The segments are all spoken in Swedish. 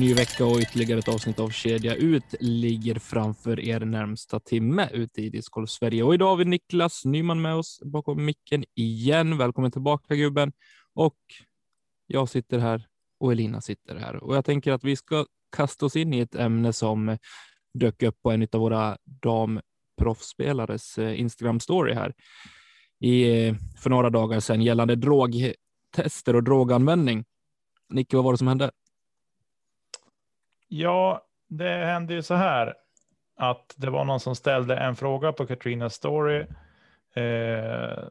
Ny vecka och ytterligare ett avsnitt av Kedja ut ligger framför er närmsta timme ute i Discord Sverige. Och idag har vi Niklas Nyman med oss bakom micken igen. Välkommen tillbaka gubben. Och jag sitter här och Elina sitter här och jag tänker att vi ska kasta oss in i ett ämne som dök upp på en av våra damproffsspelares eh, Instagram story här i, eh, för några dagar sedan gällande drogtester och droganvändning. Nicke, vad var det som hände? Ja, det hände ju så här att det var någon som ställde en fråga på Katrinas story. Eh,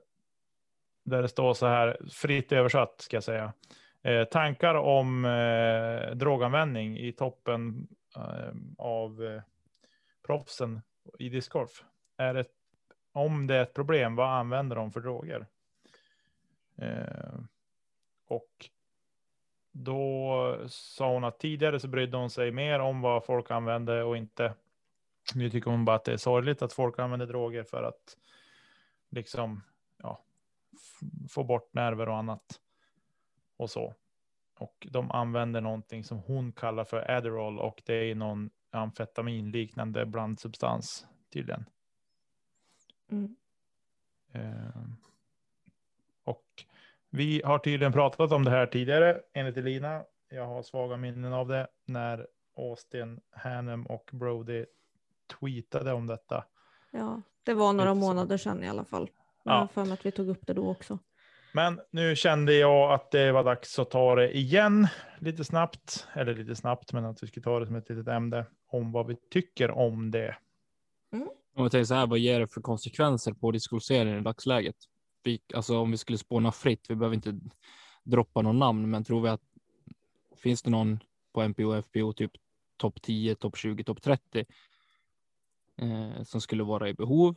där det står så här, fritt översatt ska jag säga. Eh, tankar om eh, droganvändning i toppen eh, av eh, proffsen i discgolf. Är det, om det är ett problem, vad använder de för droger? Eh, och då sa hon att tidigare så brydde hon sig mer om vad folk använde och inte. Nu tycker hon bara att det är sorgligt att folk använder droger för att liksom ja, få bort nerver och annat och så. Och de använder någonting som hon kallar för Adderall och det är någon amfetaminliknande blandsubstans tydligen. Mm. Eh, vi har tydligen pratat om det här tidigare, enligt Elina. Jag har svaga minnen av det när Austin, Hanem och Brody tweetade om detta. Ja, det var några månader sedan i alla fall. Jag Ja. har för mig att vi tog upp det då också. Men nu kände jag att det var dags att ta det igen lite snabbt, eller lite snabbt, men att vi ska ta det som ett litet ämne om vad vi tycker om det. Om vi tänker så här, vad ger det för konsekvenser på discgolfserien i dagsläget? Vi, alltså om vi skulle spåna fritt, vi behöver inte droppa någon namn, men tror vi att finns det någon på NPO och FPO, typ topp 10, topp 20, topp 30 eh, som skulle vara i behov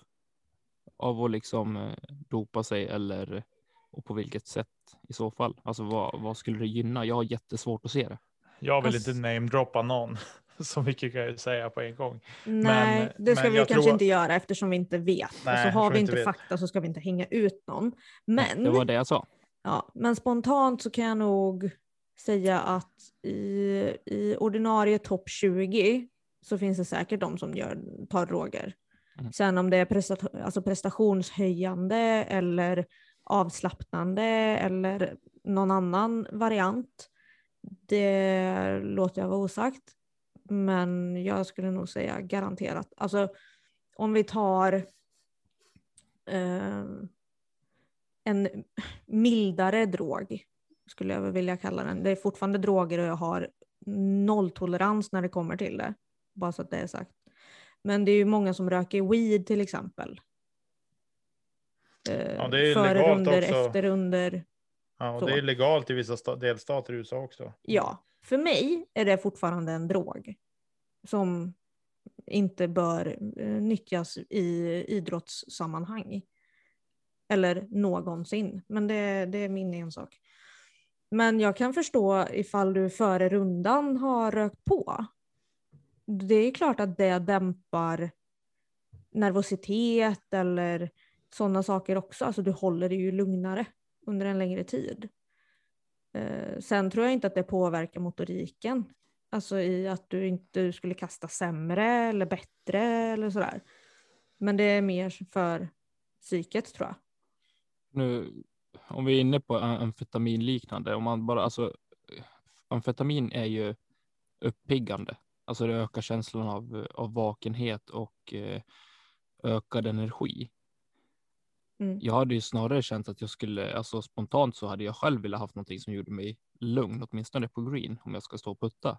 av att liksom eh, dopa sig eller och på vilket sätt i så fall? Alltså vad, vad skulle det gynna? Jag har jättesvårt att se det. Jag vill Alltså- inte namedroppa någon, så mycket kan jag ju säga på en gång. Nej, det ska men vi kanske tror- inte göra eftersom vi inte vet. och Nej, så har vi inte vet. fakta så ska vi inte hänga ut någon. Men, Det var det jag sa. ja, men spontant så kan jag nog säga att i, i ordinarie topp 20 så finns det säkert de som gör, tar droger. Mm. Sen om det är presta- alltså prestationshöjande eller avslappnande eller någon annan variant. Det låter jag vara osagt. Men jag skulle nog säga garanterat. Alltså om vi tar eh, en mildare drog skulle jag vilja kalla den. Det är fortfarande droger och jag har nolltolerans när det kommer till det. Bara så att det är sagt. Men det är ju många som röker weed till exempel. Eh, Ja, det är ju före runder, också. efter runder. Ja, och Så. det är legalt i vissa sta- delstater i USA också. Ja, för mig är det fortfarande en drog som inte bör eh, nyttjas i idrottssammanhang. Eller någonsin, men det, det är min ensak. Men jag kan förstå ifall du före rundan har rökt på. Det är klart att det dämpar nervositet eller sådana saker också. Alltså du håller dig ju lugnare under en längre tid. Eh, sen tror jag inte att det påverkar motoriken. Alltså i att du inte skulle kasta sämre eller bättre eller sådär. Men det är mer för psyket tror jag. Nu, om vi är inne på amfetaminliknande, om man bara, alltså amfetamin är ju uppiggande. Alltså det ökar känslan av, av vakenhet och eh, ökad energi. Mm. Jag hade ju snarare känt att jag skulle, alltså spontant så hade jag själv velat haft någonting som gjorde mig lugn, åtminstone på green, om jag ska stå och putta.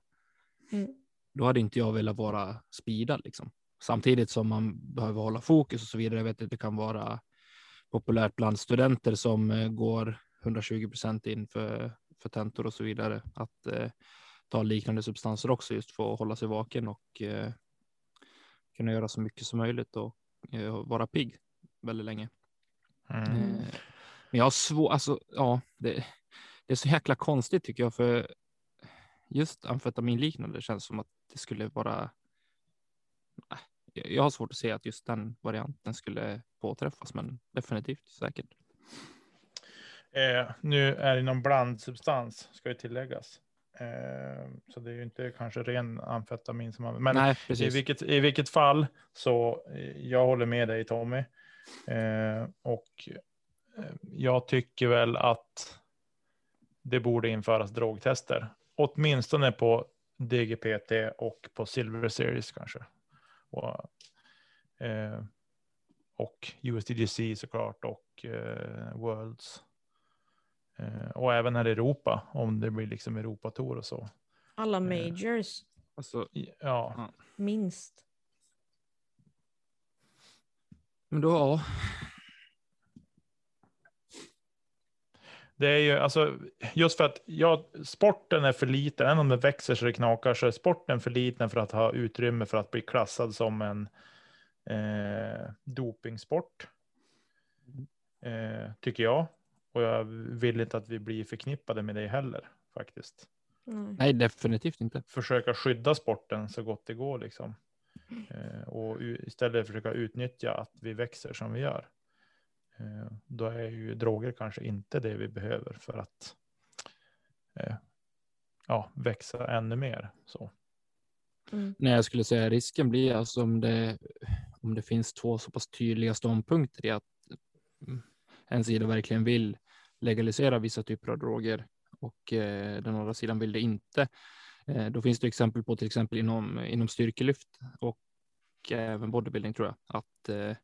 Mm. Då hade inte jag velat vara speedad liksom. Samtidigt som man behöver hålla fokus och så vidare. Jag vet att det kan vara populärt bland studenter som eh, går 120 procent in för, för tentor och så vidare. Att eh, ta liknande substanser också just för att hålla sig vaken och eh, kunna göra så mycket som möjligt och eh, vara pigg väldigt länge. Mm. Mm. Men jag har svårt, alltså ja, det, det är så jäkla konstigt tycker jag för just amfetaminliknande känns som att det skulle vara. Nej, jag- har svårt att se att just den varianten skulle påträffas, men definitivt säkert. Eh, nu är det någon blandsubstans, ska ju tilläggas. Eh, så det är ju inte kanske ren amfetamin som man... Men Nej, i vilket, i vilket fall så eh, jag håller med dig Tommy. Eh, och eh, jag tycker väl att det borde införas drogtester. Åtminstone på DGPT och på Silver Series kanske. Och, eh, och USDGC såklart och eh, Worlds. Eh, och även här i Europa om det blir liksom Europatour och så. Alla majors, Alltså, Ja, minst. Men då, ja, Det är ju alltså just för att ja, sporten är för liten, även om det växer så det knakar, så är sporten för liten för att ha utrymme för att bli klassad som en eh, dopingsport. Eh, tycker jag. Och jag vill inte att vi blir förknippade med det heller faktiskt. Nej. nej, definitivt inte. Försöka skydda sporten så gott det går liksom. Eh, och istället försöka utnyttja att vi växer som vi gör. Eh, då är ju droger kanske inte det vi behöver för att eh, ja, växa ännu mer. Så. Mm. Nej, jag skulle säga risken blir alltså om det, om det finns två så pass tydliga ståndpunkter i att mm, en sida verkligen vill legalisera vissa typer av droger och eh, den andra sidan vill det inte. Eh, då finns det exempel på till exempel inom, inom styrkelyft och även bodybuilding tror jag att eh,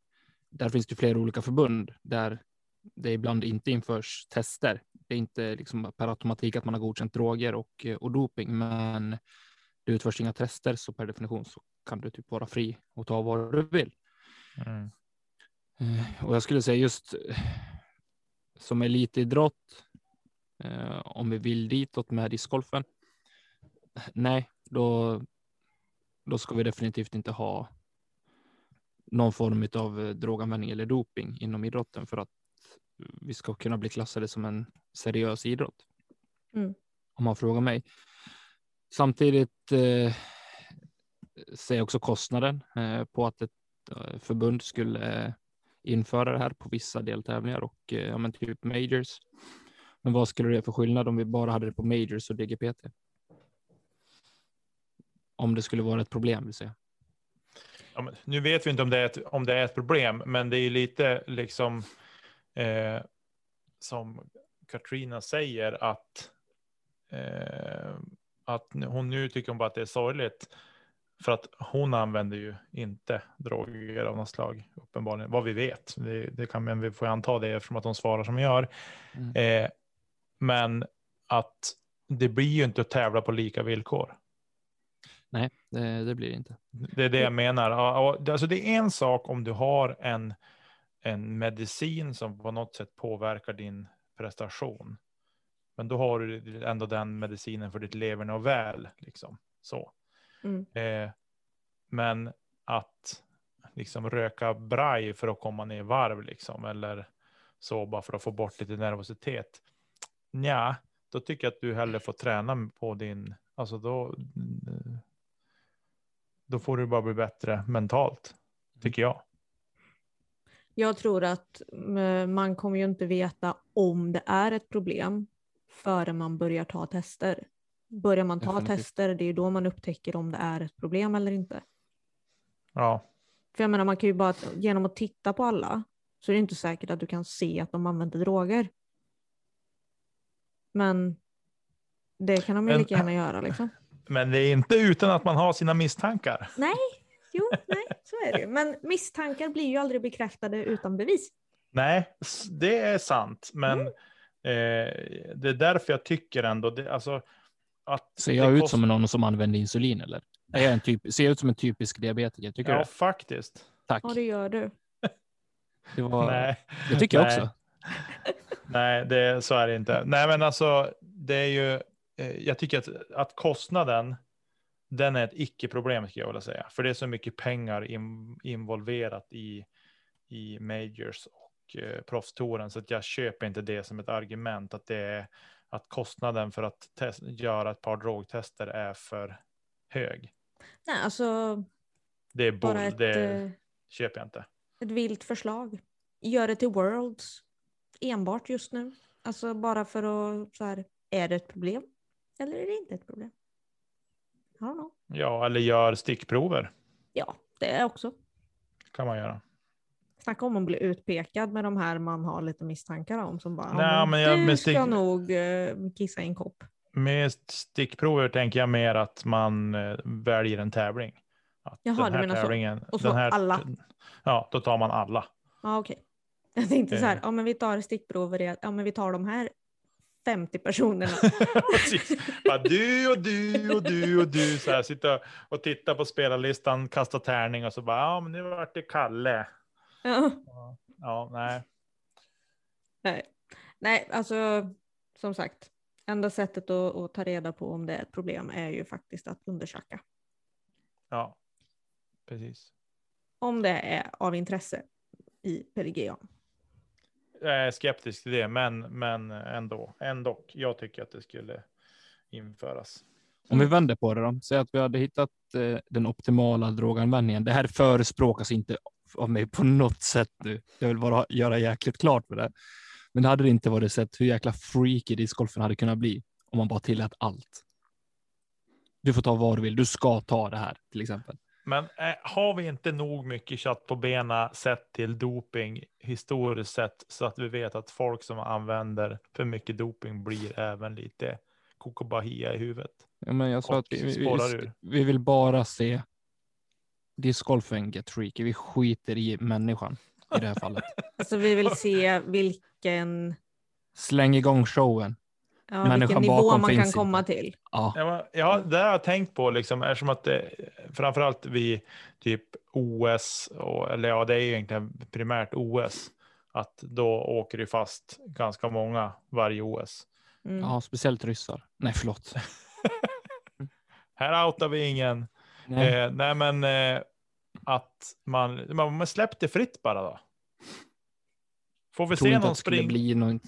där finns det flera olika förbund där det ibland inte införs tester. Det är inte liksom per automatik att man har godkänt droger och, eh, och doping, men det utförs inga tester så per definition så kan du typ vara fri och ta vad du vill. Mm. Och jag skulle säga just som elitidrott, om vi vill ditåt med discgolfen. Nej, då, då ska vi definitivt inte ha någon form av eh, droganvändning eller doping inom idrotten för att vi ska kunna bli klassade som en seriös idrott. Mm. Om man frågar mig. Samtidigt eh, ser jag också kostnaden eh, på att ett eh, förbund skulle eh, införa det här på vissa deltävlingar och eh, ja, men typ majors. Men vad skulle det göra för skillnad om vi bara hade det på majors och DGPT? Om det skulle vara ett problem vill säga. Ja, nu vet vi inte om det är ett, om det är ett problem, men det är lite liksom eh, som Katrina säger att, eh, att hon nu tycker hon bara att det är sorgligt. För att hon använder ju inte droger av något slag, uppenbarligen, vad vi vet. Det, det kan, men vi får anta det eftersom att hon svarar som hon gör. Mm. Eh, men att det blir ju inte att tävla på lika villkor. Nej, det, det blir det inte. Det är det jag menar. Alltså det är en sak om du har en, en medicin som på något sätt påverkar din prestation. Men då har du ändå den medicinen för ditt leverne och väl. Liksom. Så. Mm. Eh, men att liksom röka braj för att komma ner i varv liksom, eller så bara för att få bort lite nervositet. Ja, då tycker jag att du hellre får träna på din, alltså då, då får du bara bli bättre mentalt, tycker jag. Jag tror att eh, man kommer ju inte veta om det är ett problem före man börjar ta tester. Börjar man ta Definitivt. tester, det är ju då man upptäcker om det är ett problem eller inte. Ja, För jag menar, man kan ju bara, genom att titta på alla, så är det inte säkert att du kan se att de använder droger. Men det kan de ju lika gärna göra liksom. Men det är inte utan att man har sina misstankar. Jo, nej, så är det. Men misstankar blir ju aldrig bekräftade utan bevis. Nej, det är sant, men Mm. det är därför jag tycker ändå, det, alltså, att Ser det jag ut som någon som använder insulin eller? Är jag en typ, ser jag ut som en typisk diabetiker? Tycker Ja, du? faktiskt. Tack. Ja, det gör du. Det var, Nej. det tycker jag Nej. också. Nej, det, så är det inte. Nej, men alltså, det är ju, eh, jag tycker att, att kostnaden, den är ett icke-problem skulle jag vilja säga. För det är så mycket pengar in, involverat i, i majors och eh, proffstouren. Så att jag köper inte det som ett argument att det är att kostnaden för att test, göra ett par drogtester är för hög. Nej, alltså Det är bull, ett, det eh, köper jag inte. ett vilt förslag. Gör det till Worlds enbart just nu. Alltså bara för att så här, är det ett problem? Eller är det inte ett problem? I don't know. Ja, eller gör stickprover Ja, det är också. kan man göra. Snacka om att bli utpekad med de här man har lite misstankar om som bara, Nej, men jag- du men ska stick- nog eh, kissa i en kopp. Med stickprover tänker jag mer att man eh, väljer en tävling. Att Jaha, den du här menar så. tävlingen, Och så den här, alla. Ja, då tar man alla. Ja, okej. Jag tänkte så här, Eh. ja men vi tar stickprover, ja men vi tar de här 50 personerna. Bara du och du och du och du. Så här, sitta och titta på spelarlistan, kasta tärning och så bara, ja men nu vart det Kalle. ja. Ja, nej. Nej. Nej, alltså som sagt, enda sättet att, att ta reda på om det är ett problem är ju faktiskt att undersöka. Ja, precis. Om det är av intresse i PDGA. Jag är skeptisk till det, men, men ändå, ändå. Jag tycker att det skulle införas. Om vi vänder på det då, säg att vi hade hittat eh, den optimala droganvändningen. Det här förespråkas inte av mig på något sätt nu. Jag vill bara göra jäkligt klart med det. Men det hade det inte varit sett hur jäkla freaky discgolfen hade kunnat bli om man bara tillät allt. Du får ta vad du vill. Du ska ta det här till exempel. Men eh, har vi inte nog mycket kött på benen sett till doping historiskt sett så att vi vet att folk som använder för mycket doping blir även lite kokobahia i huvudet? Ja, men jag sa att vi, vi, vi, vi vill bara se discgolfen get freaky. Vi skiter i människan i det här fallet. Alltså vi vill se vilken, Släng igång showen. Ja, Människan vilken nivå bakom man kan komma till. Ja, Ja, det har jag tänkt på, liksom, eftersom att det, framförallt vid typ OS, och, eller ja, det är ju egentligen primärt OS, att då åker det fast ganska många varje OS. Mm. ja, speciellt ryssar. Nej, förlåt. Här outar vi ingen. Nej. Eh, nej, men eh, att man, man, man släppte fritt bara då. Får vi se inte någon att det skulle springa? bli någon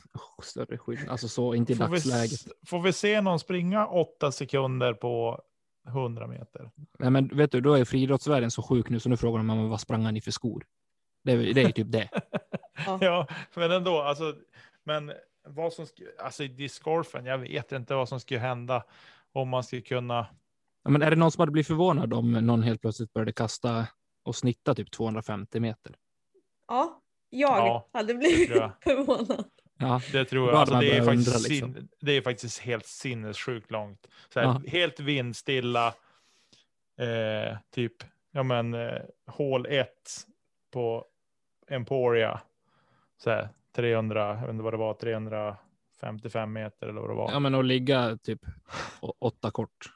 större skillnad. Alltså så, inte i Får vi, dagsläget. s- får vi se någon springa åtta sekunder på 100 meter? Nej, men vet du, då är friidrottsvärlden så sjuk nu så nu frågar de mig vad sprang han i för skor? Det är, det är typ det. Ja, men ändå, alltså, men vad som, alltså i discgolfen, jag vet inte vad som skulle hända om man skulle kunna, Ja, men är det någon som hade blivit förvånad om någon helt plötsligt började kasta och snitta typ 250 meter? Ja, jag Ja, hade blivit jag. förvånad. Ja, det tror jag, alltså, det, är faktiskt undra, liksom. sin, det är faktiskt helt sinnessjukt långt. Så här, Ja. Helt vindstilla, eh, typ, ja men, eh, hål 1 på Emporia, så här, 300, jag vet inte vad det var, 355 meter eller vad det var. ja men att ligga typ åtta kort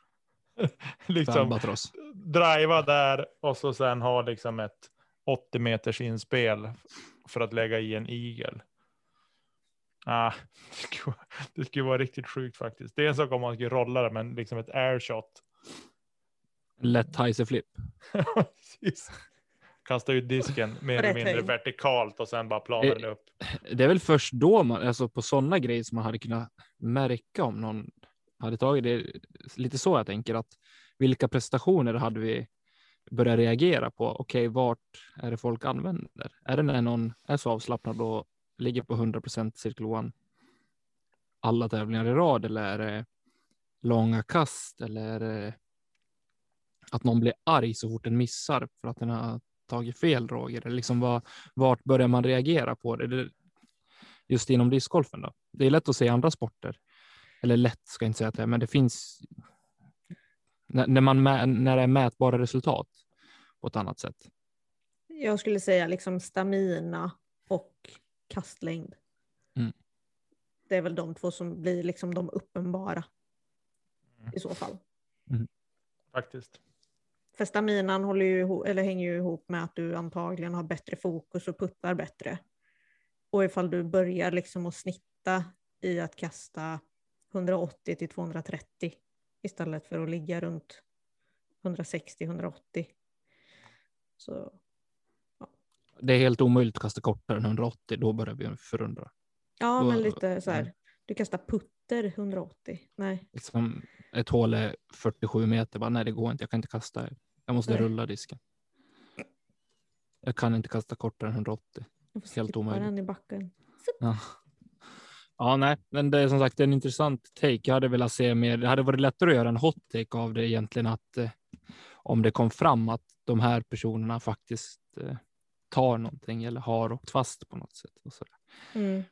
liksom, driva där och så sen ha liksom ett 80 meters inspel för att lägga i en igel. Ah, det, skulle, vara- det skulle vara riktigt sjukt faktiskt. Det är en sak om man skulle rolla det, men liksom ett airshot. Lätt heiserflip. Kasta ut disken mer eller mindre vertikalt och sen bara planar den upp. Det är väl först då man, alltså på sådana grejer som man hade kunnat märka om någon hade tagit det. Lite så jag tänker att vilka prestationer hade vi börja reagera på? Okej, vart är det folk använder? Är det när någon är så avslappnad och ligger på 100 cirkel one alla tävlingar i rad eller är det långa kast eller är det att någon blir arg så fort den missar för att den har tagit fel Roger? Eller liksom vad, vart börjar man reagera på det? det just inom discgolfen då? Det är lätt att se andra sporter. Eller lätt ska jag inte säga att det är, men det finns när, när, man när det är mätbara resultat på ett annat sätt. Jag skulle säga liksom stamina och kastlängd. Det är väl de två som blir liksom de uppenbara Mm. i så fall. Faktiskt. För staminan håller ju ihop, eller hänger ju ihop med att du antagligen har bättre fokus och puttar bättre. Och ifall du börjar liksom att snitta i att kasta 180 till 230 istället för att ligga runt 160-180. Så Det är helt omöjligt att kasta kortare än 180, då börjar vi förundra. ja, Då- men lite så här. Du kastar putter 180. Nej, Liksom ett hål är 47 meter, bara, nej det går inte, jag kan inte kasta. Jag måste Nej. rulla disken. Jag kan inte kasta kortare än 180. jag får Helt omöjligt. den i backen. Ja. Ja, nej, men det är som sagt en intressant take. Jag hade velat se mer. Det hade varit lättare att göra en hot take av det egentligen att eh, om det kom fram att de här personerna faktiskt eh, tar någonting eller har åkt fast på något sätt. Och så. Mm.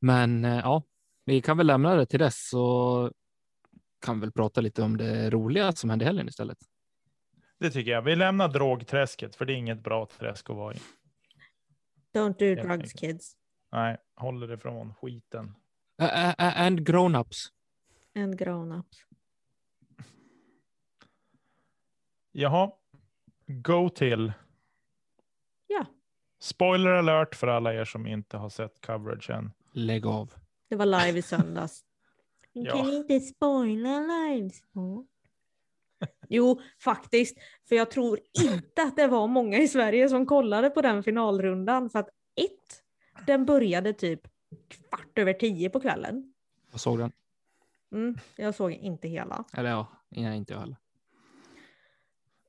Men eh, ja, vi kan väl lämna det till dess så kan vi väl prata lite om det roliga som hände helgen istället. Det tycker jag. Vi lämnar drogträsket för det är inget bra träsk att vara i. Don't do drugs kids. Nej, håller ifrån skiten. Ä- ä- ä- and grown-ups. And grown-ups. Jaha. Go till. Ja. Spoiler alert för alla er som inte har sett coverage än. Lägg av. Det var live i söndags. Ja. Kan inte spoila livesport. Jo, faktiskt. För jag tror inte att det var många i Sverige som kollade på den finalrundan. För att ett, den började typ kvart över tio på kvällen. Jag såg den. Mm, jag såg inte hela. Eller ja, nej, inte jag heller.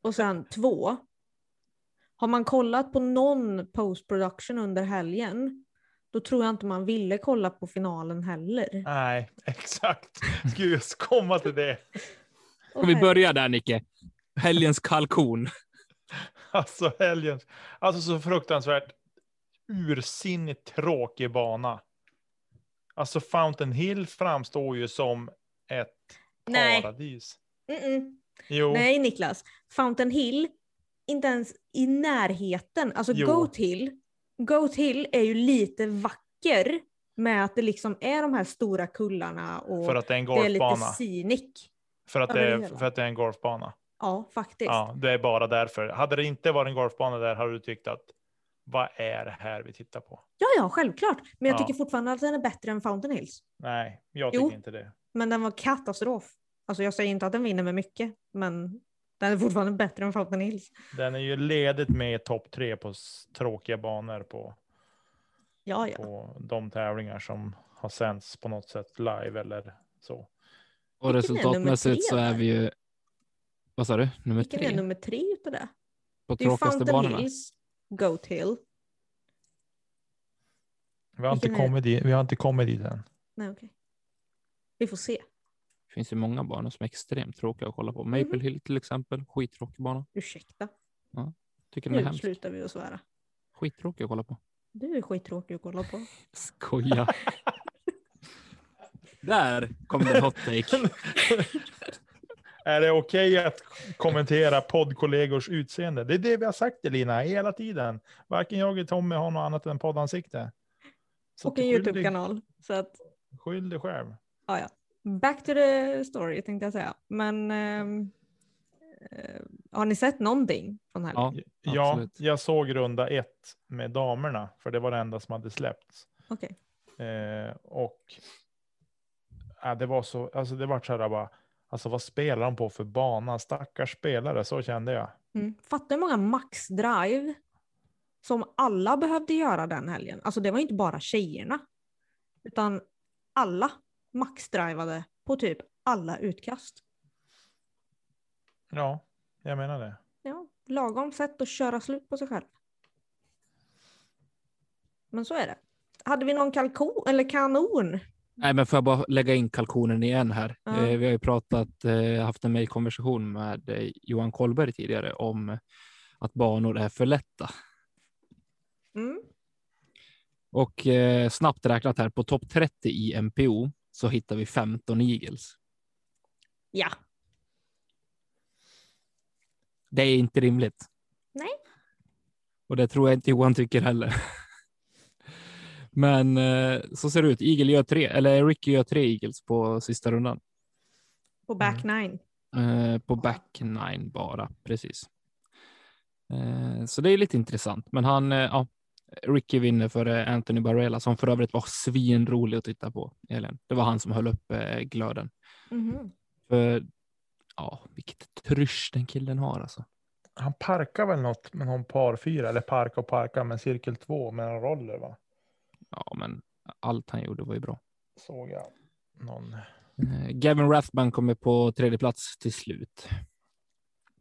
Och sen två. Har man kollat på någon post production under helgen, då tror jag inte man ville kolla på finalen heller. Nej, exakt. Skulle just komma till det. Ska vi börja där Nicke? Helgens kalkon. Alltså helgen. Alltså så fruktansvärt ursinnigt tråkig bana. Alltså Fountain Hill framstår ju som ett Nej. paradis. Mm-mm. Jo, Nej, Niklas. Fountain Hill, inte ens i närheten. Alltså Jo. Goat Hill, Goat Hill är ju lite vacker med att det liksom är de här stora kullarna och för att det är en det är lite golfbana. scenic. För att, det är, för att det är en golfbana. Ja, faktiskt. Ja, det är bara därför. Hade det inte varit en golfbana där hade du tyckt att vad är det här vi tittar på? Ja, ja, självklart. Men jag Ja. tycker fortfarande att den är bättre än Fountain Hills. Nej, jag tycker Jo. inte det. Men den var katastrof. Alltså jag säger inte att den vinner med mycket, men den är fortfarande bättre än Fountain Hills. Den är ju ledigt med i topp tre på tråkiga banor på, Ja, ja. på de tävlingar som har sänds på något sätt live eller så. Och Vilken är nummer resultatmässigt så tre är vi ju. Vad sa du? Nummer Vilken är tre nummer tre utav det? på Det är Fountain banorna. Hills, Goat Hill. Vi har, inte är- kommit dit, vi har inte kommit dit än. Nej, okej. Vi får se. Det finns ju många banor som är extremt tråkiga att kolla på. Maple Mhm. Hill till exempel. Skittråkig bana. Ursäkta. Tycker den är Nu hemsk. slutar vi att svära. Skittråkig att kolla på. Du är skittråkig att kolla på. Skoja. Där kom det en hot take. är det okej att kommentera poddkollegors utseende? Det är det vi har sagt Elina hela tiden. Varken jag eller Tommy har något annat än poddansikte. Så Och en YouTube-kanal. Så att, Skyll dig själv. ja, ja. Back to the story tänkte jag säga. Men eh, har ni sett någonting från helgen? Ja, Ja, jag såg runda ett med damerna, för det var det enda som hade släppts. Okej. Eh, och ja, det var så, alltså det var så här bara, alltså vad spelar de på för bana? Stackars spelare, så kände jag. Mm. Fatta hur många max-drive som alla behövde göra den helgen. Alltså det var inte bara tjejerna. Utan alla max-drivade på typ alla utkast. Ja, jag menar det. Ja, lagom sätt att köra slut på sig själv. Men så är det. Hade vi någon kalkon eller kanon? Nej, men får jag bara lägga in kalkonen igen här. Eh, vi har ju pratat, eh, haft en mejlkonversation med eh, Johan Kollberg tidigare om att banor är för lätta. Mm. Och snabbt räknat här på topp 30 i MPO så hittar vi 15 Eagles. Ja, Det är inte rimligt. Nej. Och det tror jag inte Johan tycker heller. Men eh, så ser det ut. Eagle gör tre, eller Ricky gör tre Eagles på sista rundan. På back nine. Eh, på back nine bara, precis. Eh, så det är lite intressant, men han, ja, Ricky vinner för eh, Anthony Barella som för övrigt var svinrolig att titta på. Elin. Det var han som höll upp glöden. Mhm. För ja, vilket trysch den killen har alltså. Han parkar väl något med någon par fyra eller parka och parka med cirkel två med en roller va? Ja, men allt han gjorde var ju bra. Såg jag någon. Eh, Gavin Rathman kommer på tredje plats till slut.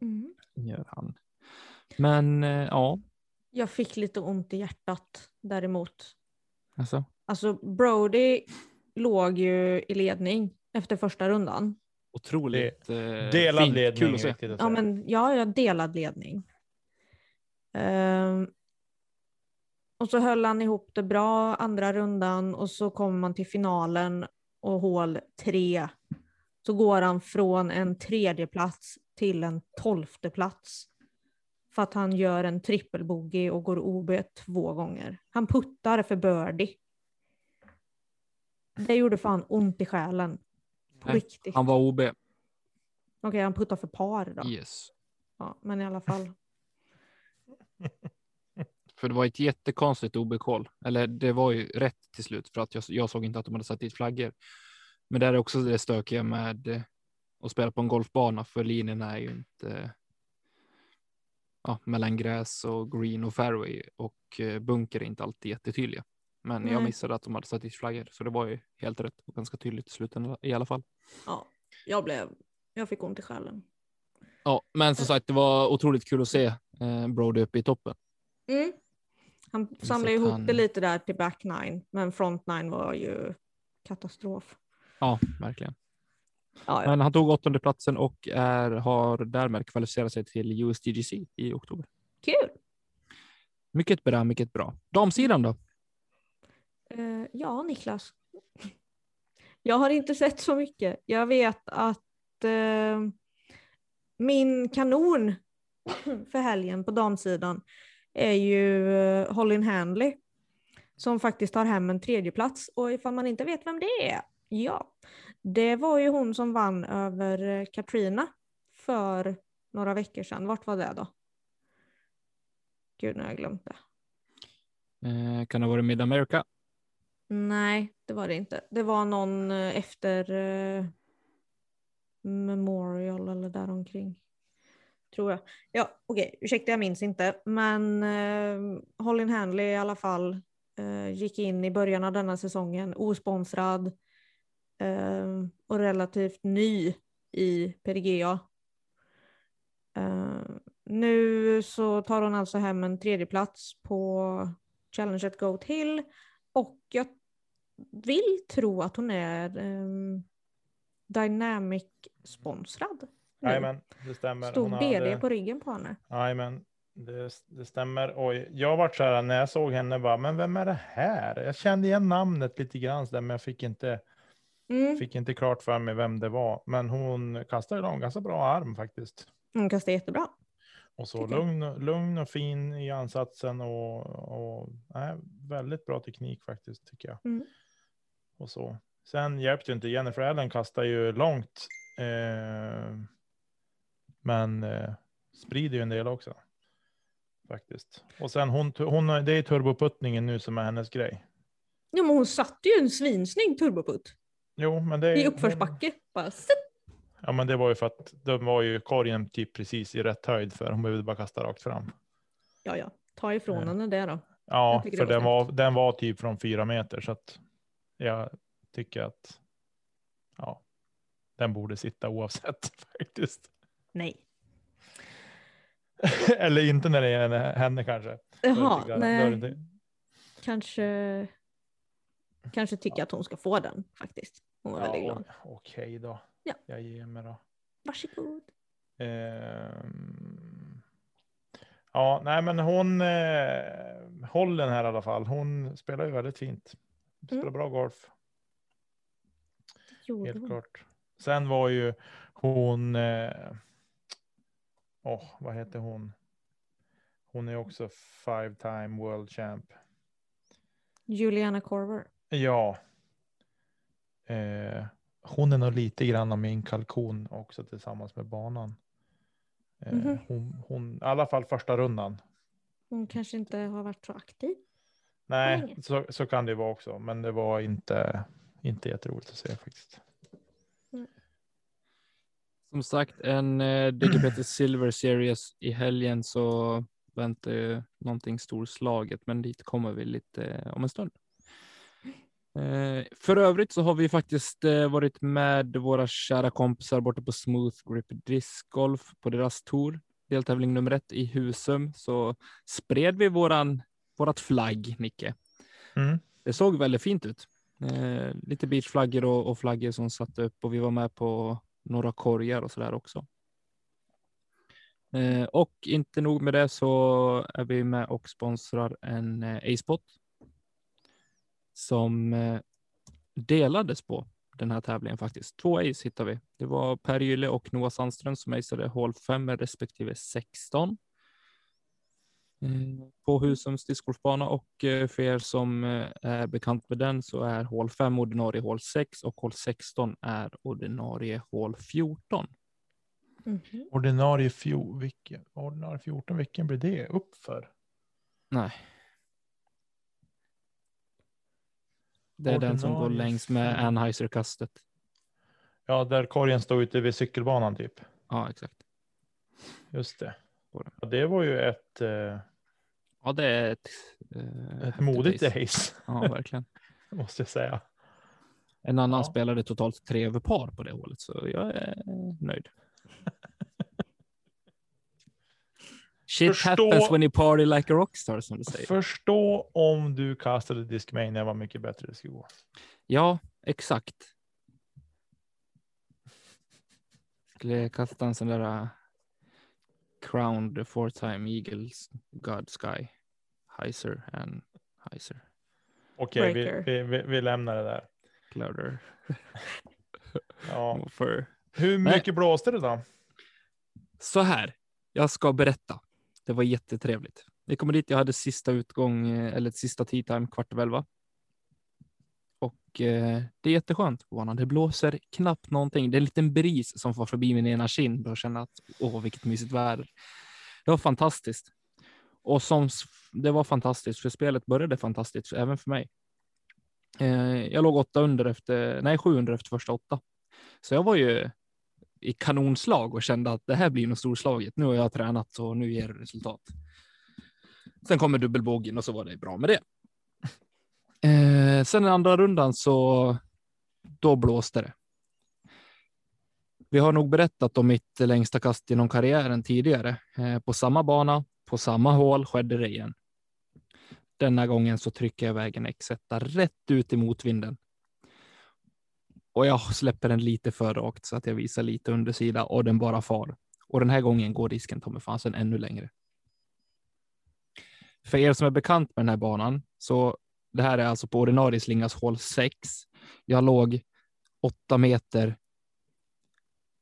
Mm. Gör han. Men eh, ja, Jag fick lite ont i hjärtat däremot. alltså. Alltså Brody låg ju i ledning efter första rundan. Otroligt eh, Delad fint. ledning. Kul att se. Ja, men ja, jag delad ledning. Ehm, och så höll han ihop det bra andra rundan och så kommer man till finalen och hål tre. Så går han från en tredje plats till en tolfte plats. För att han gör en trippelbogey och går OB två gånger. Han puttar för birdie. Det gjorde fan ont i själen. På Nej, riktigt. Han var OB. Okej, han puttar för par då. Yes. Ja, men i alla fall. För det var ett jättekonstigt OB-call. Eller det var ju rätt till slut för att jag, jag såg inte att de hade satt dit flaggor. Men det är också det stökiga med eh, att spela på en golfbana för linjen är ju inte ja, mellan gräs och green och fairway och eh, bunker är inte alltid jättetydliga. Men jag Nej. missade att de hade satt dit flaggor så det var ju helt rätt och ganska tydligt i slutändan i alla fall. Ja, jag blev, jag fick ont i själen. Ja, men som sagt, det var otroligt kul att se eh, Brody uppe i toppen. Mm. Han samlade ihop han- det lite där till back nine, men front nine var ju katastrof. Ja, verkligen. Ja, ja. Men han tog åttonde platsen och är, har därmed kvalificerat sig till USDGC i oktober. Kul! Mycket bra, mycket bra. Damsidan då? Eh, ja, Niklas. Jag har inte sett så mycket. Jag vet att eh, min kanon för helgen på damsidan är ju eh, Holin Handley som faktiskt tar hem en tredje plats och ifall man inte vet vem det är, ja, det var ju hon som vann över eh, Katrina för några veckor sedan. Vart var det då? Gud, nu har jag glömt det. Eh, kan det ha varit Mid America? Nej, det var det inte. Det var någon eh, efter eh, Memorial eller däromkring. Tror jag. Ja, okej, ursäkta jag minns inte. Men eh, Holin Handley i alla fall eh, gick in i början av denna säsongen osponsrad eh, och relativt ny i PDGA. Eh, nu så tar hon alltså hem en tredjeplats på Challenge at Goat Hill och jag vill tro att hon är eh, Dynamic-sponsrad. Jajamän, det stämmer. Stod Hon BD hade- på ryggen på henne. Jajamän, det, det stämmer. Och jag vart så här när jag såg henne bara, men vem är det här? Jag kände igen namnet lite grann där, men jag fick inte, Mm. fick inte klart för mig vem det var. Men hon kastade en ganska bra arm faktiskt. Hon kastar jättebra. Och så lugn, lugn och fin i ansatsen och, och nej, väldigt bra teknik faktiskt tycker jag. Mm. Och så. Sen hjälpte ju inte, Jennifer Allen kastar ju långt. Eh, men eh, sprider ju en del också. Faktiskt. Och sen hon, hon, det är turboputtningen nu som är hennes grej. Ja, men hon satte ju en svinsnygg turboputt Jo, men det i hon- uppförsbacke. Bara. Ja, men det var ju för att de var ju korgen typ precis i rätt höjd för hon behövde bara kasta rakt fram. ja, ja, ta ifrån Ja. henne det då. Ja, för den var var, den var typ från fyra meter så att jag tycker att ja, den borde sitta oavsett faktiskt. Nej. Eller inte när det är henne, kanske. Jaha, det nej. inte- Kanske, kanske tycker att hon ska få den faktiskt. Hon var väldigt Ja, glad. Okej då. Ja. Jag ger mig då. Varsågod. Ehm, Ja, nej, men hon eh, håller den här i alla fall. Hon spelar ju väldigt fint. Spelar Mm. bra golf. Helt hon. klart. Sen var ju hon. Eh, åh, vad heter hon? Hon är också five time world champ. Juliana Corver. Ja. Eh, hon är nog lite grann av min kalkon också tillsammans med banan. Eh, Mhm. hon, hon, I alla fall första rundan. Hon kanske inte har varit så aktiv. Nej, så, så kan det vara också. Men det var inte, inte jätteroligt att se faktiskt. Som sagt, en eh, DGPT Silver Series i helgen så väntar ju någonting storslaget, men dit kommer vi lite eh, om en stund. Eh, för övrigt så har vi faktiskt eh, varit med våra kära kompisar borta på Smooth Grip Disc Golf på deras tour, deltävling nummer ett i Husum, så spred vi våran, vårat flagg, Nicke. Mm. Det såg väldigt fint ut. Eh, lite beachflaggor och, och flaggor som satt upp och vi var med på några korgar och så där också. Eh, och inte nog med det så är vi med och sponsrar en eh, A-spot som eh, delades på den här tävlingen faktiskt. Två ace hittade vi. Det var Per Gylle och Noah Sandström som aceade hål 5 respektive 16 eh, på Husums discgolfbana och eh, för er som eh, är bekant med den så är hål 5 ordinarie hål 6 och hål 16 är ordinarie hål 14. Mhm. Ordinarie, fjol, vilken, ordinarie 14, vilken blir det uppför? Nej. Det är den som går Ordinarie längs med. Anheuser-kastet. Ja, där korgen står ute vid cykelbanan typ. Ja, exakt. Just det. På den. Ja, det var ju ett, eh, Ja, det är ett, eh, ett modigt race. race, Ja, verkligen. måste jag säga. En annan Ja. spelade totalt tre över par på det hålet, så jag är nöjd. Shit Förstå- happens when you party like a rockstar, som du säger. Förstå om du kastade Discmania vad mycket bättre det skulle gå. Ja, exakt. Skulle kasta en sån där uh, crowned four time eagles god sky heiser and heiser Okej, vi, Breaker. vi, vi, vi lämnar det där. clouder Ja. för Hur Nej. mycket blåste det då? så här. Jag ska berätta. Det var jättetrevligt. Vi kommer dit. Jag hade sista utgång eh, eller sista tea time kvart över elva. Och eh, det är jätteskönt på banan. Det blåser knappt någonting. Det är en liten bris som får förbi min ena kind och känner att åh, vilket mysigt väder. Det var fantastiskt. Och som det var fantastiskt för spelet började fantastiskt även för mig. Eh, jag låg åtta under efter, nej sju under efter första åtta. Så jag var ju i kanonslag och kände att det här blir nog storslaget. Nu har jag tränat och nu ger det resultat. Sen kommer dubbelbågen och så var det bra med det. Eh, sen i andra rundan så då blåste det. Vi har nog berättat om mitt längsta kast genom karriären tidigare. Eh, på samma bana, på samma hål skedde det igen. Denna gången så trycker jag iväg en X1 rätt ut i motvinden. Och jag släpper den lite för rakt så att jag visar lite undersida och den bara far. Och den här gången går risken ta mig fasen ännu längre. För er som är bekant med den här banan så det här är alltså på ordinarie slingas hål 6. Jag låg åtta meter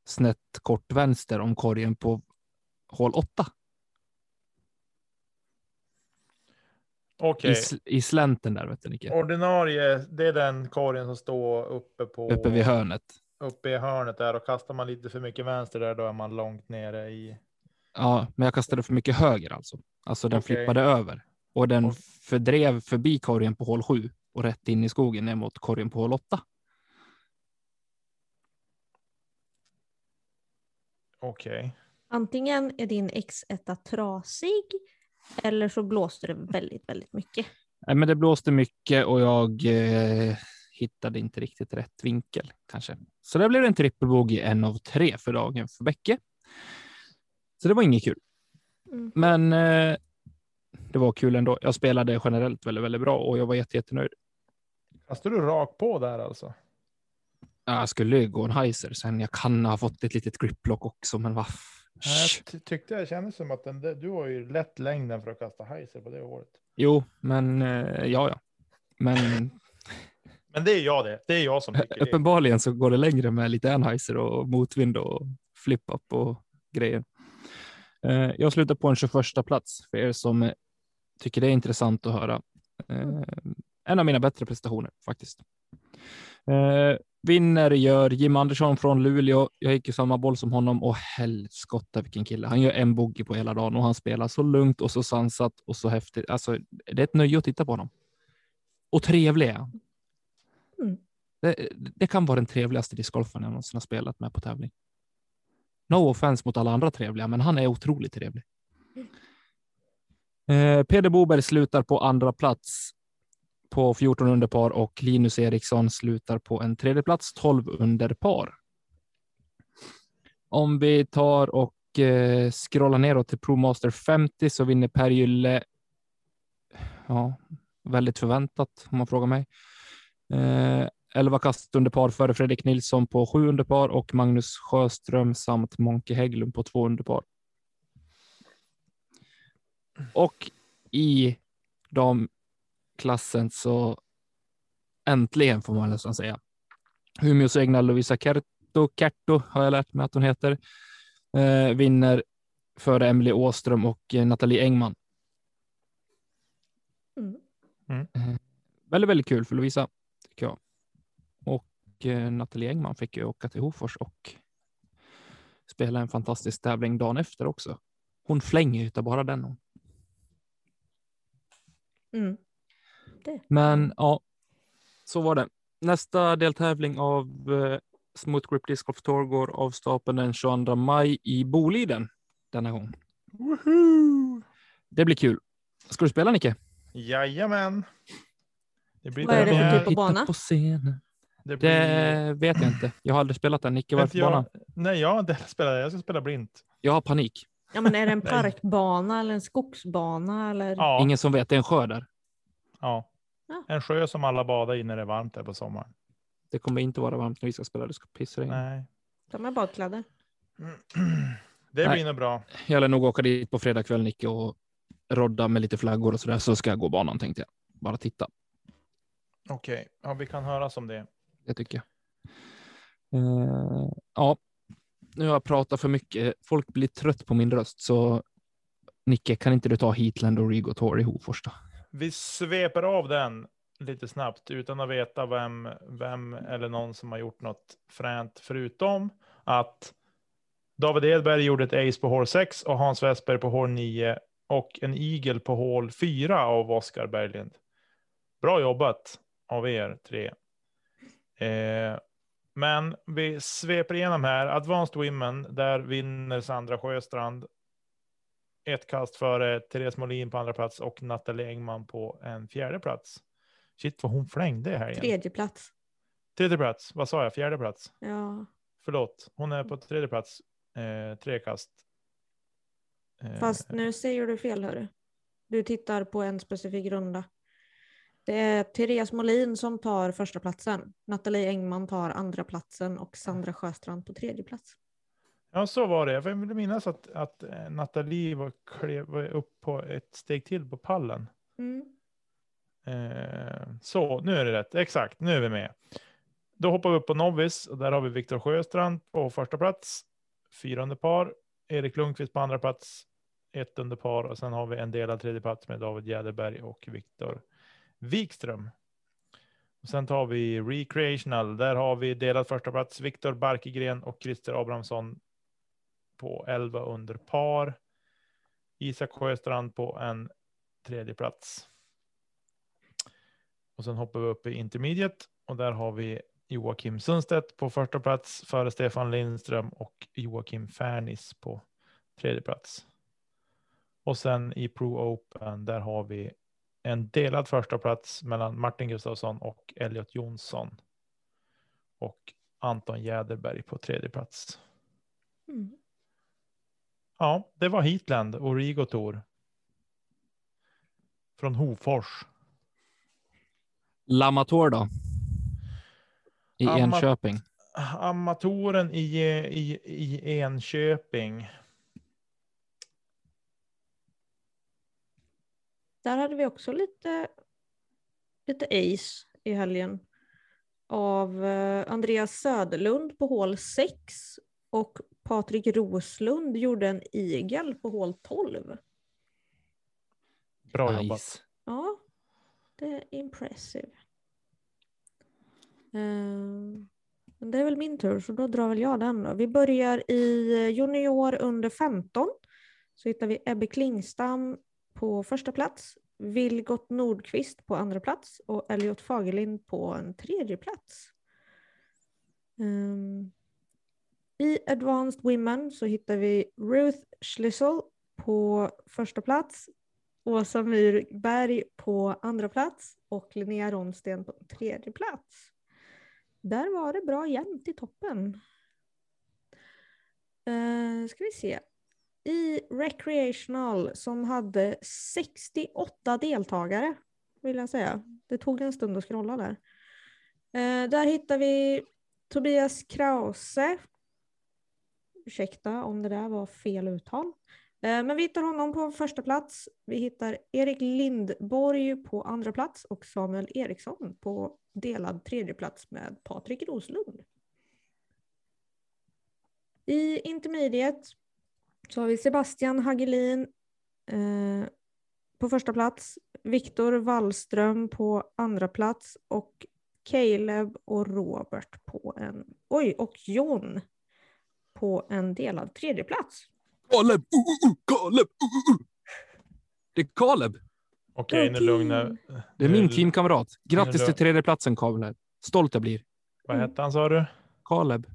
snett kort vänster om korgen på hål 8 Okej, i, i slänten där vet du Nicke. ordinarie, det är den korgen som står uppe på Uppe vid hörnet. uppe i hörnet där och kastar man lite för mycket vänster där då är man långt nere i. Ja, men jag kastade för mycket höger alltså. Alltså den Okej. flippade över och den fördrev förbi korgen på hål 7 och rätt in i skogen ner mot korgen på hål 8. Okej, Antingen är din X1 trasig eller så blåste det väldigt, väldigt mycket. Nej, men det blåste mycket och jag eh, hittade inte riktigt rätt vinkel kanske. Så det blev en trippelbogey en av tre för dagen för Bäcke. Så det var inget kul, Mm. men eh, det var kul ändå. Jag spelade generellt väldigt, väldigt bra och jag var jätte, jättenöjd. kastar du rakt på där alltså? Ja, Jag skulle gå en heiser sen. Jag kan ha fått ett litet griplock också, men vad? Jag ty- tyckte jag kände som att den, du har ju lätt längden för att kasta heiser på det hålet. Jo, men eh, ja, ja. Men Men det är jag det. Det är jag som tycker uppenbarligen så går det längre med lite Anheuser och motvind och flip-up och grejer. Eh, Jag slutar på en 21 plats för er som tycker det är intressant att höra. Eh, en av mina bättre prestationer faktiskt. Eh, vinner gör Jim Andersson från Luleå. Jag gick ju samma boll som honom och helskotta vilken kille. Han gör en bogey på hela dagen och han spelar så lugnt och så sansat och så häftigt. Alltså, det är ett nöje att titta på honom. Och trevlig är. Mm. Det, det kan vara den trevligaste discgolfaren jag någonsin har spelat med på tävling. No offense mot alla andra trevliga, men han är otroligt trevlig. Eh, Peder Boberg slutar på andra plats på 14 under par och Linus Eriksson slutar på en tredje plats 12 under par. Om vi tar och eh, scrollar neråt till ProMaster 50 så vinner Per Gylle. Ja, väldigt förväntat om man frågar mig. Eh, 11 kast under par före Fredrik Nilsson på 7 under par och Magnus Sjöström samt Monke Hägglund på 2 under par. Och i damklassen så äntligen får man nästan säga. Umeås egna Lovisa Kerto, Kerto har jag lärt mig att hon heter, eh, vinner före Emily Åström och eh, Nathalie Engman. Mm. Eh, väldigt, väldigt kul för Lovisa, tycker jag. Och eh, Nathalie Engman fick ju åka till Hofors och spela en fantastisk tävling dagen efter också. Hon flänger ju bara den. hon. Mm. Det. Men ja, så var det. Nästa deltävling av eh, Smooth Grip Disc Golf Tour går av stapeln den 22 maj i Boliden denna gång. Woohoo! Det blir kul. Ska du spela Nicke? Jajamän. Det blir Vad är det för typ av bana? på scenen. Det blir... Det vet jag inte. Jag har aldrig spelat den. Nicke, varför jag, nej, jag har inte spelat. Jag ska spela blint. Jag har panik. Ja, men är det en parkbana eller en skogsbana? Eller? Ja, Ingen som vet. Det är en sjö där. ja. Ja. En sjö som alla badar i när det är varmt här på sommaren. Det kommer inte vara varmt när vi ska spela. Det ska pissregna. Nej. De är badkläder. Det Nej. blir nog bra. Jag lär nog åka dit på fredag kväll Nicke och rodda med lite flaggor och så där. Så ska jag gå banan tänkte jag. Bara titta. Okej, ja, vi kan höras om det. Det tycker jag. Eh, ja, nu har jag pratat för mycket. Folk blir trött på min röst, så Nicke, kan inte du ta Heatland och Rigo Tour i Hofors då? Vi sveper av den lite snabbt utan att veta vem, vem eller någon som har gjort något fränt förutom att David Edberg gjorde ett ace på hål 6 och Hans Westberg på hål 9 och en eagle på hål 4 av Oskar Berglind. Bra jobbat av er tre. Eh, men vi sveper igenom här. Advanced Women, där vinner Sandra Sjöstrand. Ett kast före Therese Molin på andra plats och Nathalie Engman på en fjärde plats. Shit vad hon flängde här igen. Tredje plats. Tredje plats, vad sa jag? Fjärde plats? Ja. Förlåt, hon är på tredje plats. Eh, tre kast. Eh, Fast nu säger du fel hörru. Du tittar på en specifik runda. Det är Therese Molin som tar första platsen. Nathalie Engman tar andra platsen och Sandra Sjöstrand på tredje plats. Ja, så var det. Jag vill minnas att, att eh, Nathalie var, klev upp på ett steg till på pallen. Mm. Eh, så, nu är det rätt. Exakt, nu är vi med. Då hoppar vi upp på Novis och där har vi Viktor Sjöstrand på första plats. Fyra under par. Erik Lundqvist på andra plats. Ett under par och sen har vi en delad tredje plats med David Jäderberg och Viktor Wikström. Och sen tar vi Recreational. Där har vi delad första plats. Viktor Barkegren och Christer Abrahamsson på 11 under par. Isak Sjöstrand på en tredje plats. Och sen hoppar vi upp i intermediate och där har vi Joakim Sundstedt på första plats före Stefan Lindström och Joakim Färnis på tredje plats. Och sen i Pro Open där har vi en delad första plats mellan Martin Gustafsson och Elliot Jonsson. Och Anton Jäderberg på tredje plats. Mm. Ja, det var Heatland och Rigo Tour. Från Hofors. Lamator då? I Ama- Enköping. Amatoren i, i, i Enköping. Där hade vi också lite, lite ace i helgen. Av eh, Andreas Söderlund på hål 6 och Patrik Roslund gjorde en igel på hål 12. Bra Nice. jobbat. Ja, Det är impressive. Men det är väl min tur, så då drar väl jag den. Då. Vi börjar i junior under 15. Så hittar vi Ebbe Klingstam på första plats, Vilgot Nordqvist på andra plats och Elliot Fagerlind på en tredje plats. Um, I Advanced Women så hittar vi Ruth Schlissel på första plats, Åsa Myrberg på andra plats och Linnea Ronsten på tredje plats. Där var det bra jämnt i toppen. Uh, ska vi se. I Recreational som hade 68 deltagare vill jag säga. Det tog en stund att scrolla där. Eh, där hittar vi Tobias Krause. Ursäkta om det där var fel uttal. Eh, men vi hittar honom på första plats. Vi hittar Erik Lindborg på andra plats och Samuel Eriksson på delad tredje plats med Patrik Roslund. I intermediate så har vi Sebastian Hagelin eh, på första plats, Viktor Wallström på andra plats och Caleb och Robert på en, oj, och John på en delad tredje plats. Caleb! Uh, uh, uh, Caleb! Uh, uh, uh. Det är Caleb. Okej, nu lugnar Det är min teamkamrat. Grattis till tredjeplatsen, Caleb. Stolt jag blir. Vad hette han sa du? Caleb.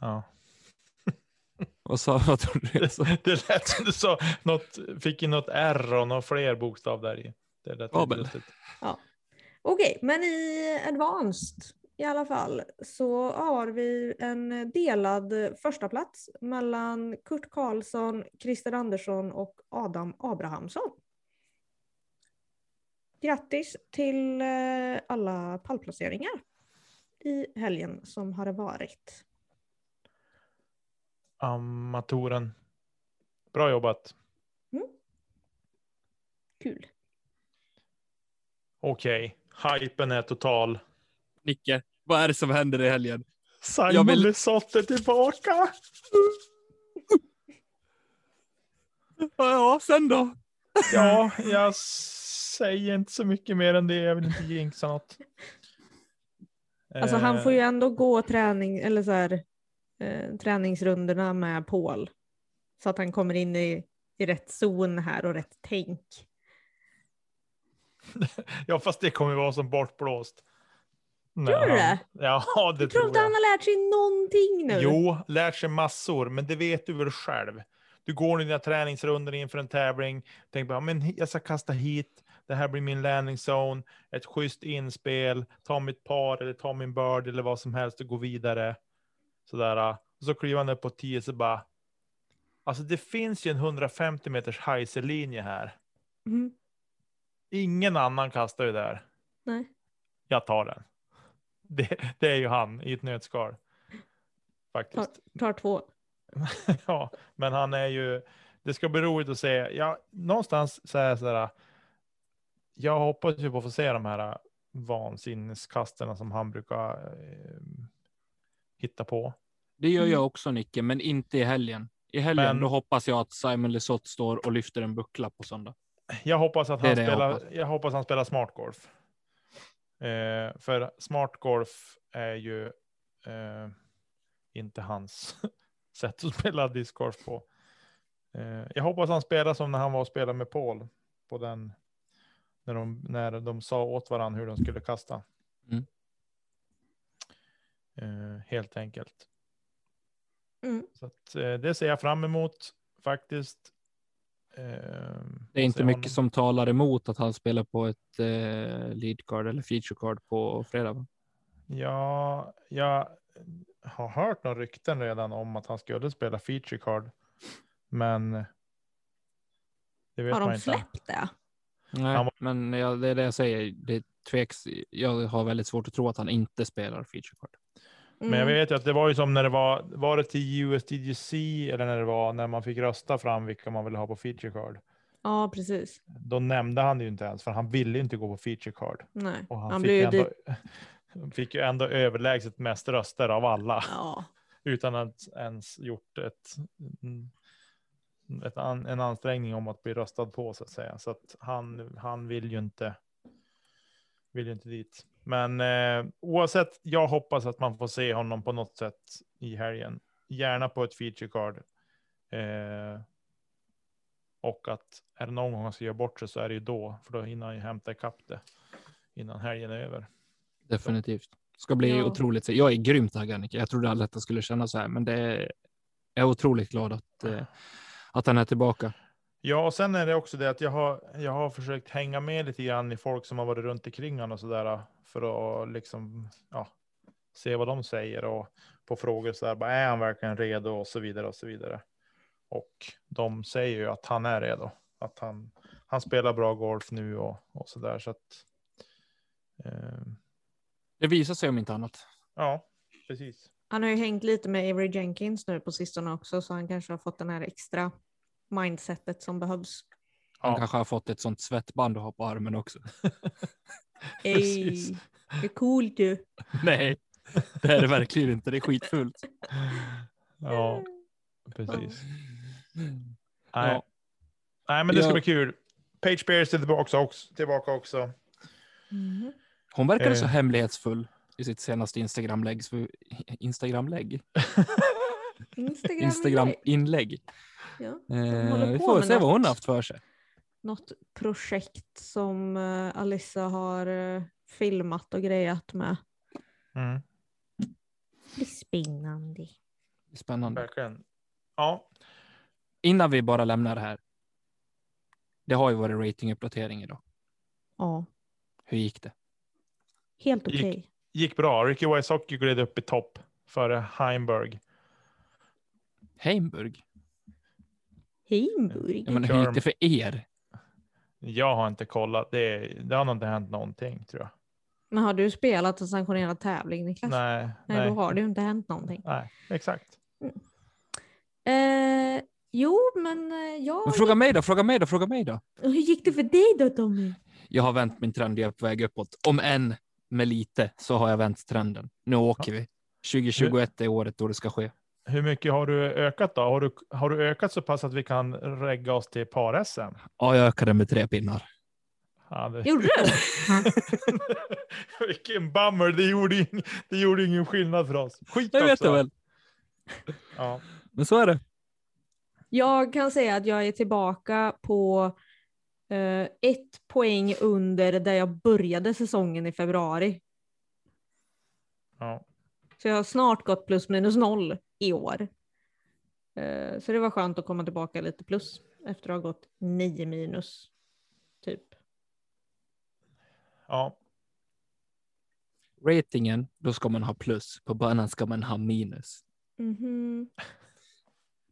Ja. Vad sa vad du? sa? Det lät som du sa något, fick in något R och någon fler bokstav där i. Det lät Kabel. lustigt. Okej, men i Advanced i alla fall så har vi en delad första plats mellan Kurt Karlsson, Christer Andersson och Adam Abrahamsson. Grattis till eh, alla pallplaceringar i helgen som har varit. Amatoren. Bra jobbat. Kul. Okej, hypen är total. Nicke, vad är det som händer i helgen? Simon Jag vill- är tillbaka. Ja, sen då? Ja, jag säger inte så mycket mer än det. Jag vill inte jinxa något. Alltså han får ju ändå gå träning, eller så här, eh, träningsrundorna med Paul. Så att han kommer in i, i rätt zon här och rätt tänk. Ja, fast det kommer vara som bortblåst. Tror du det? Ja, det Jag tror tror inte han har lärt sig någonting nu. Jo, lärt sig massor, men det vet du väl själv. Du går dina träningsrundor inför en tävling, tänker bara, men jag ska kasta hit, det här blir min landing zone, ett schysst inspel, ta mitt par eller ta min bird eller vad som helst och gå vidare. Sådär. Och så kliver han upp på 10 så bara, alltså det finns ju en 150 meters heiserlinje här. Mhm. Ingen annan kastar ju där. Nej. Jag tar den. Det, det är ju han i ett nötskal. Faktiskt. Tar två. ja, men han är ju, det ska bli roligt att se. Ja, någonstans så är jag sådär, jag hoppas ju på att få se de här vansinneskasterna som han brukar eh, hitta på. Det gör Mm. jag också Nicke, men inte i helgen. I helgen Men- då hoppas jag att Simon Lesoth står och lyfter en buckla på söndag. Jag hoppas att han det jag spelar, hoppas. jag hoppas han spelar smart golf. Eh, för smart golf är ju eh, inte hans sätt att spela discgolf på. Eh, jag hoppas han spelar som när han var och spelade med Paul på den när de, när de sa åt varandra hur de skulle kasta. Mm. Eh, helt enkelt. Mm. Så att, eh, det ser jag fram emot faktiskt. Eh, Det är inte mycket honom. som talar emot att han spelar på ett eh, lead card eller feature card på fredag. Ja, jag har hört några rykten redan om att han skulle spela feature card. Men det vet Har man de inte. släppt det? Nej, var- men ja, det är det jag säger. Det tveks. Jag har väldigt svårt att tro att han inte spelar feature card. Men jag Mm. vet ju att det var ju som när det var, var det till USDGC eller när det var när man fick rösta fram vilka man ville ha på feature card. Ja, precis. Då nämnde han det ju inte ens för han ville ju inte gå på feature card. Nej. Och han, Han fick, ändå, fick ju ändå överlägset mest röster av alla. Ja. utan att ens gjort ett, ett an, en ansträngning om att bli röstad på så att säga. Så att han, han vill ju inte vill ju inte dit. Men eh, oavsett, jag hoppas att man får se honom på något sätt i helgen. Gärna på ett feature card. Eh, och att är det någon gång han ska göra bort sig så är det ju då, för då hinner han ju hämta ikapp det innan helgen är över. Definitivt. Ska bli Ja. otroligt. Jag är grymt taggad, Nicke. Jag trodde aldrig att jag skulle känna så här, men det är, jag är otroligt glad att, eh, att han är tillbaka. Ja, och sen är det också det att jag har, jag har försökt hänga med lite grann i folk som har varit runt omkring honom och sådär för att liksom, ja, se vad de säger och på frågor så där, bara, är han verkligen redo och så vidare och så vidare. Och de säger ju att han är redo, att han, han spelar bra golf nu och, och så där så att. Eh, Det visar sig om inte annat. ja, precis. Han har ju hängt lite med Avery Jenkins nu på sistone också så han kanske har fått den här extra mindsetet som behövs. Han Ja. kanske har fått ett sånt svettband att ha på armen också. Precis. det är coolt ju. Nej, det är det verkligen inte. Det är skitfult. Ja, precis. Nej. Ja. Nej, men det ska Ja. bli kul. Page Bears är tillbaka också. Tillbaka också. Mhm. Hon verkade så Eh. hemlighetsfull i sitt senaste Instagram-lägg. så- Instagram-lägg? Instagram, Instagram-inlägg. Ja, Eh, vi får se vad hon något. haft för sig. något projekt som uh, Alissa har eh, filmat och grejat med. Mm, Det spännande. Spännande. verkligen. Ja, Innan vi bara lämnar det här. Det har ju varit ratinguppdatering idag. Ja, Hur gick det? helt Gick- okej. gick bra. Ricky Wysocki gled upp i topp före Heimberg. Heimburg? Heimburg. Jag menar, hur gick det för er? Jag har inte kollat. Det, det har nog inte hänt någonting tror jag. Men har du spelat en sanktionerad tävling Niklas? Nej, Nej, nej, då har det ju inte hänt någonting. nej, exakt. Eh, jo, men eh, ja. Men fråga mig då, fråga mig då, fråga mig då. Hur gick det för dig då Tommy? Jag har vänt min trend, jag är på väg uppåt. Om än med lite så har jag vänt trenden. Nu åker vi. 2021 är året då det ska ske. Hur mycket har du ökat då? Har du, har du ökat så pass att vi kan regga oss till par-SM? Ja, jag ökade med tre pinnar. Ja, det... Gjorde du? Vilken bummer, det gjorde, ing, det gjorde ingen skillnad för oss. Skit Det vet också. jag väl. Ja. Men så är det. Jag kan säga att jag är tillbaka på eh, ett poäng under där jag började säsongen i februari. Ja. Så jag har snart gått plus minus noll i år. Eh, så det var skönt att komma tillbaka lite plus efter att ha gått nio minus. Typ. ja, Ratingen, då ska man ha plus. På banan ska man ha minus. Mhm.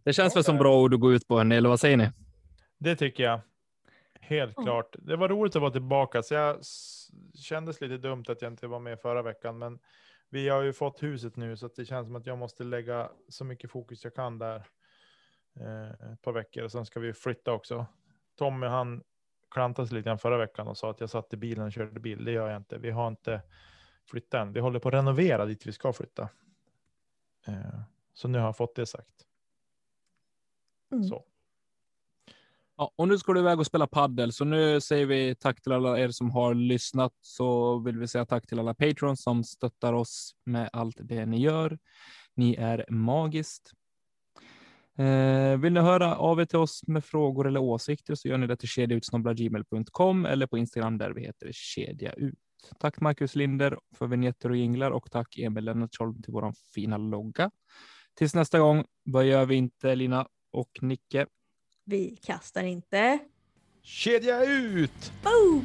Det känns väl som bra ord att gå ut på, hörni, eller vad säger ni? det tycker jag. Helt klart. Det var roligt att vara tillbaka. Så jag s- kändes lite dumt att jag inte var med förra veckan. Men vi har ju fått huset nu så att det känns som att jag måste lägga så mycket fokus jag kan där. Eh, ett par veckor och sen ska vi flytta också. Tommy han klantade sig lite grann förra veckan och sa att jag satt i bilen och körde bil. Det gör jag inte. Vi har inte flyttat än. Vi håller på att renovera dit vi ska flytta. Eh, så nu har jag fått det sagt. Mm. Så. Ja, och nu ska du iväg och spela paddel, så nu säger vi tack till alla er som har lyssnat. Så vill vi säga tack till alla patrons som stöttar oss med allt det ni gör. Ni är magiskt. Eh, vill ni höra av er till oss med frågor eller åsikter så gör ni det till kedjautsnobblagmail.com eller på Instagram där vi heter kedja ut. Tack Marcus Linder för vignetter och jinglar och tack Emil Lennartsholm till vår fina logga. Tills nästa gång, vad gör vi inte Lina och Nicke? Vi kastar inte. Kedja ut! Boom!